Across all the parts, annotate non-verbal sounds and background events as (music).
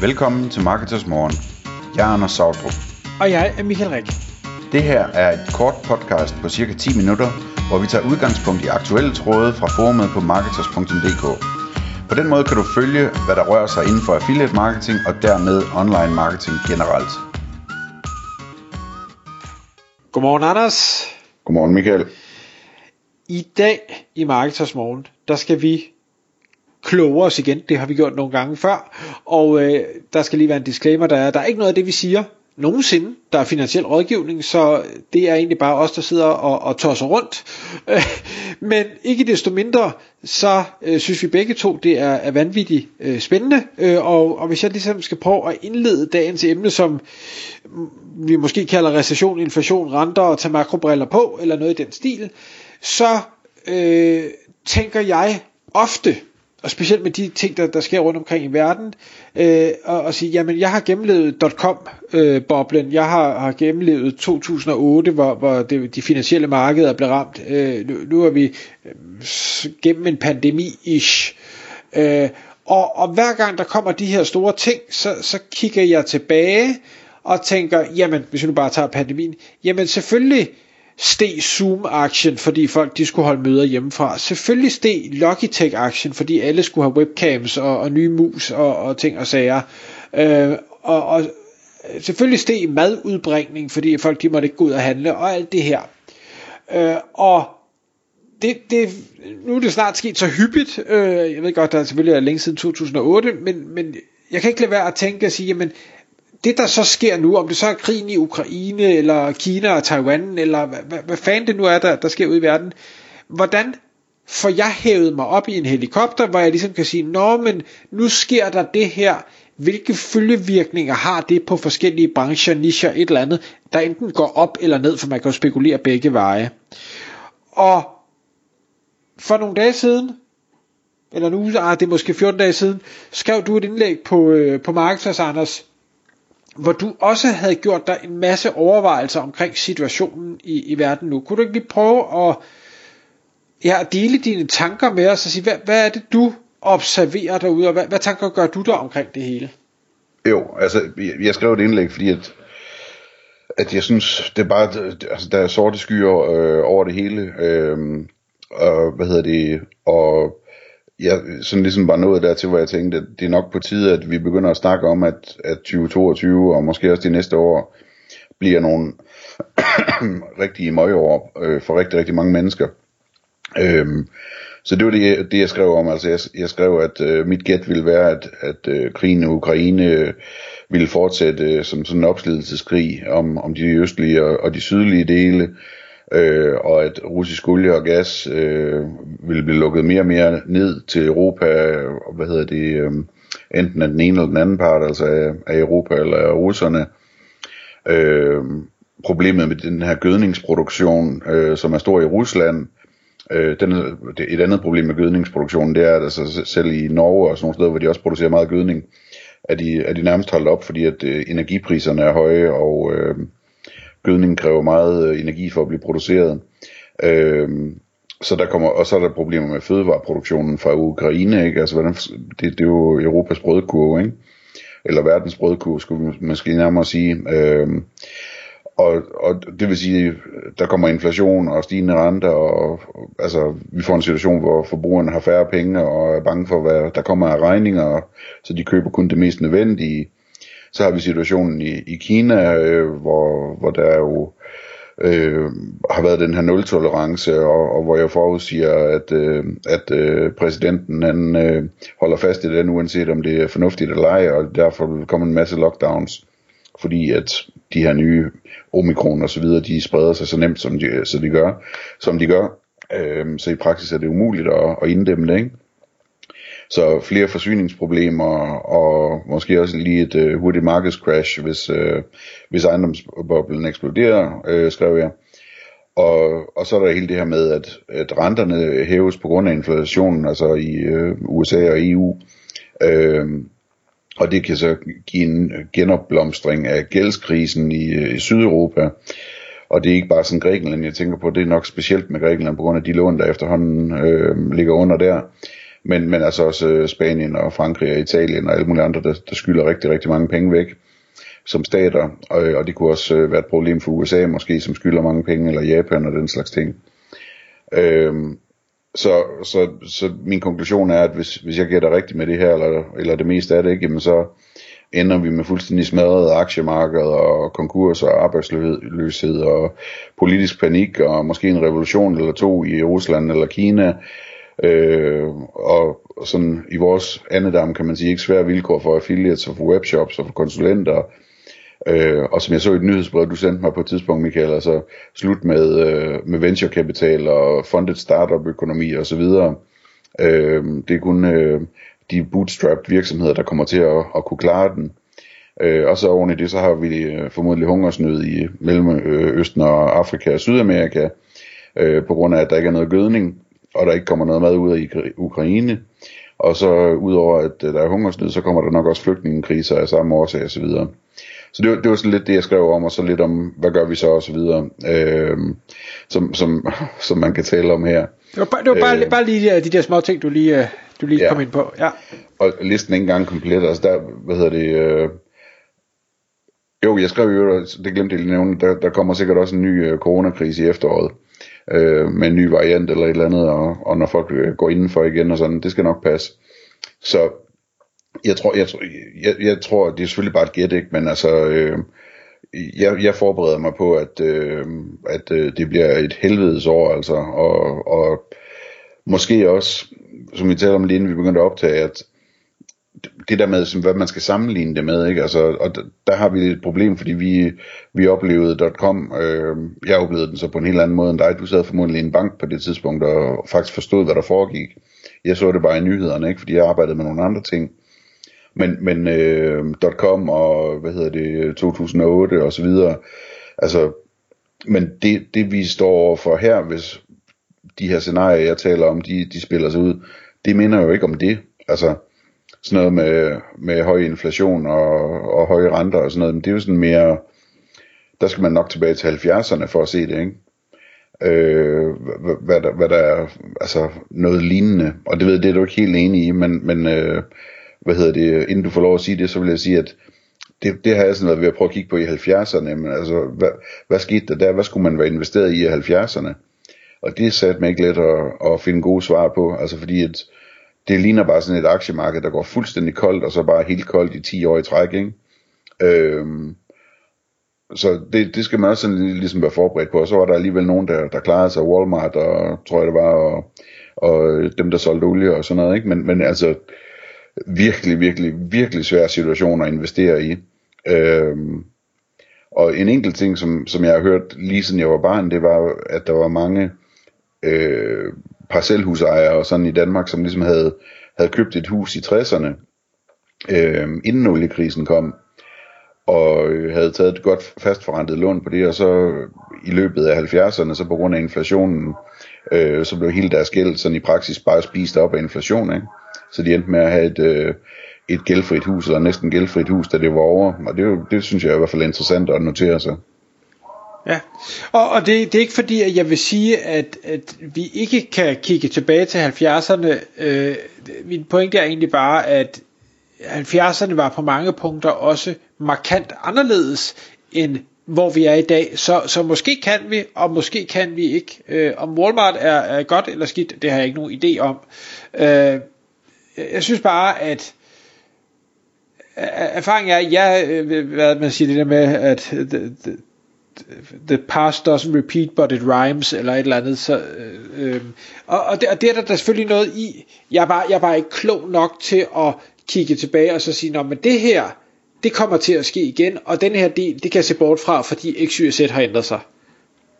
Velkommen til Marketers Morgen. Jeg er Anders Sautrup. Og jeg er Michael Rik. Det her er et kort podcast på cirka 10 minutter, hvor vi tager udgangspunkt i aktuelle tråde fra forumet på marketers.dk. På den måde kan du følge, hvad der rører sig inden for affiliate marketing og dermed online marketing generelt. Godmorgen Anders. Godmorgen Michael. I dag i Marketers Morgen, der skal vi kloge os igen. Det har vi gjort nogle gange før. Og øh, der skal lige være en disclaimer, der er, der er ikke noget af det, vi siger nogensinde, der er finansiel rådgivning, så det er egentlig bare os, der sidder og, og tosser rundt. (laughs) Men ikke desto mindre, så øh, synes vi begge to, det er, er vanvittigt øh, spændende. Øh, og, og hvis jeg ligesom skal prøve at indlede dagens emne, som vi måske kalder recession, inflation, renter og tage makrobriller på, eller noget i den stil, så øh, tænker jeg ofte, og specielt med de ting, der, der sker rundt omkring i verden, øh, og, og sige, jamen jeg har gennemlevet dot-com-boblen, øh, jeg har, har gennemlevet 2008, hvor, hvor det, de finansielle markeder blev ramt, øh, nu, nu er vi øh, gennem en pandemi-ish, øh, og, og hver gang der kommer de her store ting, så, så kigger jeg tilbage og tænker, jamen hvis vi nu bare tager pandemien, jamen selvfølgelig, steg Zoom-aktien, fordi folk de skulle holde møder hjemmefra. Selvfølgelig steg Logitech-aktien, fordi alle skulle have webcams og, og nye mus og, og ting og sager. Øh, og, og selvfølgelig steg madudbringning, fordi folk de måtte ikke gå ud og handle, og alt det her. Øh, og det, det, nu er det snart sket så hyppigt, øh, jeg ved godt, der er selvfølgelig er længe siden 2008, men, men jeg kan ikke lade være at tænke og sige, jamen, det der så sker nu, om det så er krigen i Ukraine, eller Kina og Taiwan, eller hvad, hvad, hvad fanden det nu er, der, der sker ude i verden, hvordan får jeg hævet mig op i en helikopter, hvor jeg ligesom kan sige, nå, men nu sker der det her, hvilke følgevirkninger har det på forskellige brancher, nischer, et eller andet, der enten går op eller ned, for man kan jo spekulere begge veje. Og for nogle dage siden, eller nu, ah, det er måske 14 dage siden, skrev du et indlæg på, øh, på Marketers, Anders, hvor du også havde gjort dig en masse overvejelser omkring situationen i, i verden nu. Kunne du ikke lige prøve at ja, dele dine tanker med os og sige, hvad, hvad er det du observerer derude, og hvad, hvad tanker gør du der omkring det hele? Jo, altså jeg skrev et indlæg, fordi at, at jeg synes, det er bare, altså, der er sorte skyer øh, over det hele, øh, og hvad hedder det, og jeg sådan ligesom var nået dertil, hvor jeg tænkte, at det er nok på tide, at vi begynder at snakke om, at, at 2022 og måske også de næste år bliver nogle (coughs) rigtige møgeår øh, for rigtig, rigtig mange mennesker. Øhm, så det var det, det, jeg skrev om. Altså jeg, jeg skrev, at øh, mit gæt ville være, at, at øh, krigen i Ukraine øh, ville fortsætte øh, som sådan en opslidelseskrig om, om de østlige og, og de sydlige dele øh, og at russisk olie og gas øh, vil blive lukket mere og mere ned til Europa, og hvad hedder det, øh, enten af den ene eller den anden part, altså af, af Europa eller af russerne. Øh, problemet med den her gødningsproduktion, øh, som er stor i Rusland, øh, den, et andet problem med gødningsproduktionen, det er, at altså, selv i Norge og sådan nogle steder, hvor de også producerer meget gødning, er de, er de nærmest holdt op, fordi at øh, energipriserne er høje, og øh, gødning kræver meget øh, energi for at blive produceret. Øh, så der kommer, og så er der problemer med fødevareproduktionen fra Ukraine, ikke? Altså, hvordan, det, det er jo Europas brødkurve, ikke? Eller verdens brødkurve, skulle vi måske nærmere sige. Øh, og, og det vil sige, der kommer inflation og stigende renter, og, og altså, vi får en situation, hvor forbrugerne har færre penge og er bange for, hvad der kommer af regninger, så de køber kun det mest nødvendige. Så har vi situationen i, i Kina, øh, hvor, hvor der jo øh, har været den her nul-tolerance, og, og hvor jeg forudsiger, at, øh, at øh, præsidenten han, øh, holder fast i den, uanset om det er fornuftigt eller ej, og derfor vil komme en masse lockdowns, fordi at de her nye omikron og så videre, de spreder sig så nemt, som de, så de gør, som de gør. Øh, så i praksis er det umuligt at, at inddæmme det, ikke? Så flere forsyningsproblemer og måske også lige et øh, hurtigt markedscrash, hvis, øh, hvis ejendomsboblen eksploderer, øh, skrev jeg. Og, og så er der hele det her med, at, at renterne hæves på grund af inflationen, altså i øh, USA og EU. Øh, og det kan så give en genopblomstring af gældskrisen i, øh, i Sydeuropa. Og det er ikke bare sådan Grækenland, jeg tænker på, det er nok specielt med Grækenland på grund af de lån, der efterhånden øh, ligger under der men, men altså også øh, Spanien og Frankrig og Italien og alle mulige andre, der, der skylder rigtig, rigtig mange penge væk som stater, og, øh, og det kunne også øh, være et problem for USA måske, som skylder mange penge, eller Japan og den slags ting. Øhm, så, så, så min konklusion er, at hvis, hvis jeg gætter rigtigt med det her, eller, eller det meste af det, ikke, jamen så ender vi med fuldstændig smadrede aktiemarkeder og konkurser og arbejdsløshed og politisk panik og måske en revolution eller to i Rusland eller Kina. Øh, og sådan i vores andedam kan man sige ikke svære vilkår for affiliates og for webshops og for konsulenter Øh, og som jeg så i et nyhedsbrev, du sendte mig på et tidspunkt, Michael, altså slut med, øh, med venturekapital og funded startup økonomi og så videre. Øh, det er kun øh, de bootstrapped virksomheder, der kommer til at, at kunne klare den. Øh, og så oven i det, så har vi øh, formodentlig hungersnød i Mellemøsten og Afrika og Sydamerika, øh, på grund af, at der ikke er noget gødning, og der ikke kommer noget mad ud af Ukraine. Og så udover at der er hungersnød, så kommer der nok også flygtningekriser af samme årsag osv. Så det var, det var sådan lidt det, jeg skrev om, og så lidt om, hvad gør vi så, og så videre, øh, som, som, (laughs) som man kan tale om her. Det var, bare, det var bare, øh, bare lige de, de der små ting, du lige, øh, du lige ja. kom ind på. Ja. Og listen er ikke engang komplet, altså der, hvad hedder det, øh, jo, jeg skrev jo, det glemte jeg lige nævne, der, der kommer sikkert også en ny øh, coronakrise i efteråret, øh, med en ny variant eller et eller andet, og, og når folk øh, går indenfor igen og sådan, det skal nok passe. Så jeg tror, jeg, jeg, jeg tror, det er selvfølgelig bare et gæt, ikke? men altså, øh, jeg, jeg forbereder mig på, at, øh, at øh, det bliver et helvedes år, altså, og, og måske også, som vi talte om lige inden vi begyndte at optage, at det der med, som, hvad man skal sammenligne det med, ikke? Altså, og der, der har vi et problem, fordi vi, vi oplevede .com, øh, jeg oplevede den så på en helt anden måde end dig, du sad formodentlig i en bank på det tidspunkt, og faktisk forstod, hvad der foregik. Jeg så det bare i nyhederne, ikke? fordi jeg arbejdede med nogle andre ting. Men, men øh, .com og hvad hedder det 2008 og så videre. Altså, men det, det vi står for her, hvis de her scenarier, jeg taler om, de, de spiller sig ud, det minder jo ikke om det. Altså, sådan noget med, med høj inflation og, og høje renter og sådan noget, men det er jo sådan mere, der skal man nok tilbage til 70'erne for at se det, ikke? Øh, hvad, hvad, der, hvad der er, altså noget lignende, og det ved det er du ikke helt enig i, men, men øh, hvad hedder det, inden du får lov at sige det, så vil jeg sige, at det, det har jeg sådan været ved at prøve at kigge på i 70'erne, men altså, hvad, hvad skete der der? Hvad skulle man være investeret i i 70'erne? Og det satte mig ikke let at, at finde gode svar på, altså fordi at det ligner bare sådan et aktiemarked, der går fuldstændig koldt, og så bare helt koldt i 10 år i træk, ikke? Øhm, så det, det skal man også sådan ligesom være forberedt på, og så var der alligevel nogen, der, der klarede sig, Walmart, og tror jeg det var, og, og dem, der solgte olie og sådan noget, ikke? Men, men altså, virkelig, virkelig, virkelig svær situation at investere i. Øhm, og en enkelt ting, som, som jeg har hørt lige siden jeg var barn, det var, at der var mange øh, parcelhusejere og sådan i Danmark, som ligesom havde, havde købt et hus i 60'erne, øh, inden oliekrisen kom, og øh, havde taget et godt fastforrentet lån på det, og så øh, i løbet af 70'erne, så på grund af inflationen, øh, så blev hele deres gæld sådan i praksis bare spist op af inflation, ikke? Så de endte med at have et, øh, et gældfrit hus, eller næsten gældfrit hus, da det var over. Og det, det synes jeg er i hvert fald interessant at notere sig. Ja, og, og det, det er ikke fordi, at jeg vil sige, at, at vi ikke kan kigge tilbage til 70'erne. Øh, min pointe er egentlig bare, at 70'erne var på mange punkter også markant anderledes end hvor vi er i dag. Så, så måske kan vi, og måske kan vi ikke. Øh, om Walmart er, er godt eller skidt, det har jeg ikke nogen idé om. Øh, jeg synes bare, at erfaringen er, jeg, øh, hvad man siger det der med, at øh, the, past doesn't repeat, but it rhymes, eller et eller andet. Så, øh, øh, og, og, det, og det er der, der selvfølgelig noget i. Jeg er, bare, jeg er bare ikke klog nok til at kigge tilbage og så sige, Nå, men det her, det kommer til at ske igen, og den her del, det kan jeg se bort fra, fordi X, Y Z har ændret sig.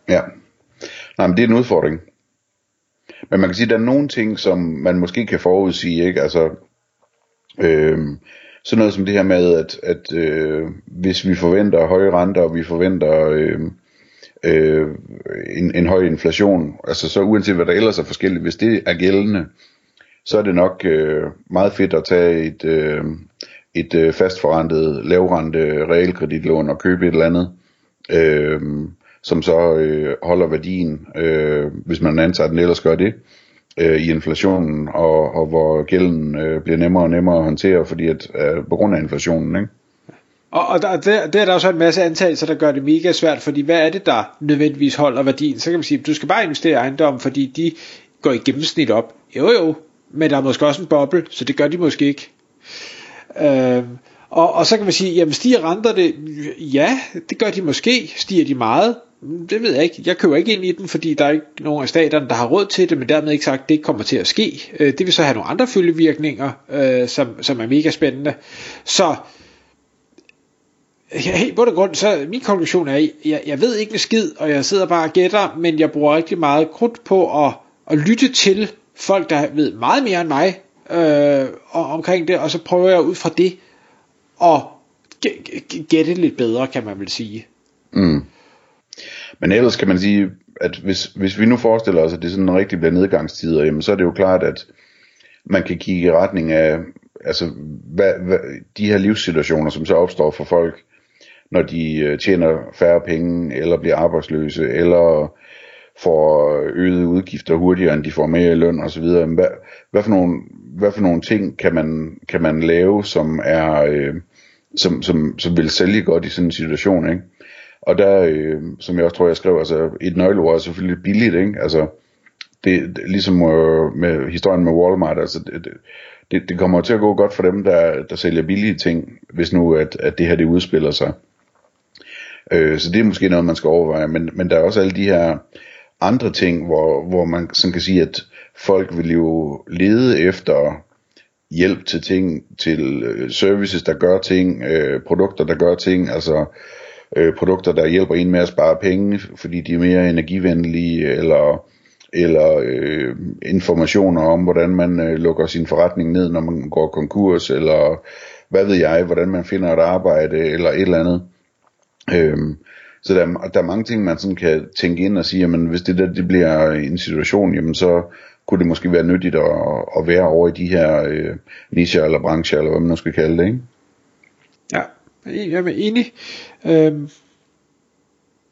Ja, nej, men det er en udfordring. Men man kan sige, at der er nogle ting, som man måske kan forudsige, ikke? Altså, øh, sådan noget som det her med, at, at øh, hvis vi forventer høje renter, og vi forventer øh, øh, en, en høj inflation, altså så uanset hvad der ellers er forskelligt, hvis det er gældende, så er det nok øh, meget fedt at tage et, øh, et øh, fastforrentet lavrente realkreditlån og købe et eller andet. Øh, som så øh, holder værdien, øh, hvis man antager, at den ellers gør det. øh, Øh, i inflationen, og, og hvor gælden øh, bliver nemmere og nemmere at håndtere, fordi at, øh, på grund af inflationen, ikke? Og, og der, der, der er der også en masse antagelser, der gør det mega svært, fordi hvad er det, der nødvendigvis holder værdien? Så kan man sige, du skal bare investere i ejendom, fordi de går i gennemsnit op. Jo jo, men der er måske også en boble, så det gør de måske ikke. Øh, og, og så kan man sige, jamen stiger renter det? Ja, det gør de måske. Stiger de meget? Det ved jeg ikke. Jeg køber ikke ind i den, fordi der er ikke nogen af staterne, der har råd til det, men dermed ikke sagt, at det ikke kommer til at ske. Øh, det vil så have nogle andre følgevirkninger, øh, som, som er mega spændende. Så Ja, helt på det grund, så min konklusion er, jeg, jeg ved ikke med skid, og jeg sidder bare og gætter, men jeg bruger rigtig meget krudt på at, at lytte til folk, der ved meget mere end mig øh, og, omkring det, og så prøver jeg ud fra det at gætte lidt bedre, kan man vel sige. Mm. Men ellers kan man sige, at hvis, hvis vi nu forestiller os, at det sådan rigtig bliver nedgangstider, jamen så er det jo klart, at man kan kigge i retning af, altså hvad, hvad, de her livssituationer, som så opstår for folk, når de øh, tjener færre penge, eller bliver arbejdsløse, eller får øgede udgifter hurtigere, end de får mere i løn osv. Hvad, hvad, for nogle, hvad for nogle ting kan man, kan man lave, som er øh, som, som, som vil sælge godt i sådan en situation, ikke? Og der, øh, som jeg også tror, jeg skrev, altså et nøgleord er selvfølgelig billigt, ikke? Altså, det, det ligesom øh, med historien med Walmart, altså det, det, det kommer til at gå godt for dem, der, der sælger billige ting, hvis nu at, at det her det udspiller sig. Øh, så det er måske noget, man skal overveje. Men, men der er også alle de her andre ting, hvor, hvor man sådan kan sige, at folk vil jo lede efter hjælp til ting, til øh, services, der gør ting, øh, produkter, der gør ting, altså øh, produkter, der hjælper en med at spare penge, fordi de er mere energivenlige, eller eller øh, informationer om, hvordan man øh, lukker sin forretning ned, når man går konkurs, eller hvad ved jeg, hvordan man finder et arbejde, eller et eller andet. Øhm, så der, der er mange ting, man sådan kan tænke ind og sige, jamen hvis det der det bliver en situation, jamen så kunne det måske være nyttigt at, at være over i de her øh, nischer eller brancher, eller hvad man nu skal kalde det, ikke? Ja, jeg er enig. Øhm,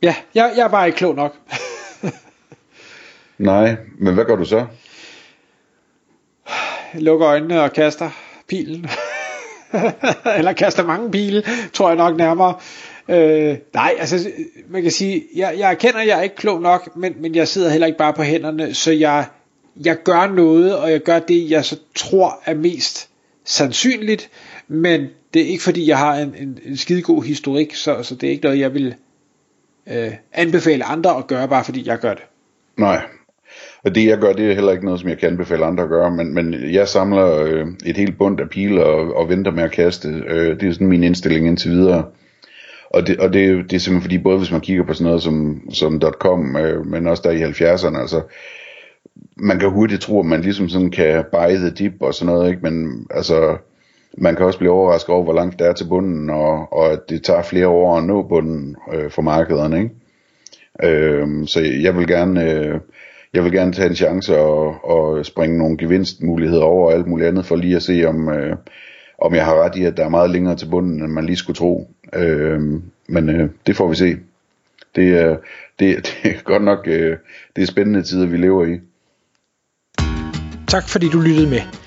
ja, jeg, jeg er bare ikke klog nok. (laughs) Nej, men hvad gør du så? Jeg (sighs) lukker øjnene og kaster pilen. (laughs) Eller kaster mange pile, tror jeg nok nærmere. Øh, nej, altså man kan sige, jeg, jeg erkender, at jeg er ikke klog nok, men, men jeg sidder heller ikke bare på hænderne, så jeg, jeg gør noget, og jeg gør det, jeg så tror er mest sandsynligt, men det er ikke fordi, jeg har en, en, en skidegod historik, så, så det er ikke noget, jeg vil øh, anbefale andre at gøre, bare fordi jeg gør det. Nej, og det jeg gør, det er heller ikke noget, som jeg kan anbefale andre at gøre, men, men jeg samler øh, et helt bundt af piler og, og venter med at kaste. Øh, det er sådan min indstilling indtil videre. Og det, og det, det er simpelthen fordi, både hvis man kigger på sådan noget som, som .com, øh, men også der i 70'erne, altså, man kan hurtigt tro, at man ligesom sådan kan buy the dip og sådan noget, ikke? men altså, man kan også blive overrasket over, hvor langt det er til bunden, og, og at det tager flere år at nå bunden øh, for markederne, ikke? Øh, så jeg vil gerne, øh, jeg vil gerne tage en chance og, og springe nogle gevinstmuligheder over og alt muligt andet, for lige at se, om, øh, om jeg har ret i, at der er meget længere til bunden, end man lige skulle tro. Øh, men øh, det får vi se. Det er, det, (laughs) det er godt nok øh, det er spændende tider, vi lever i. Tak fordi du lyttede med.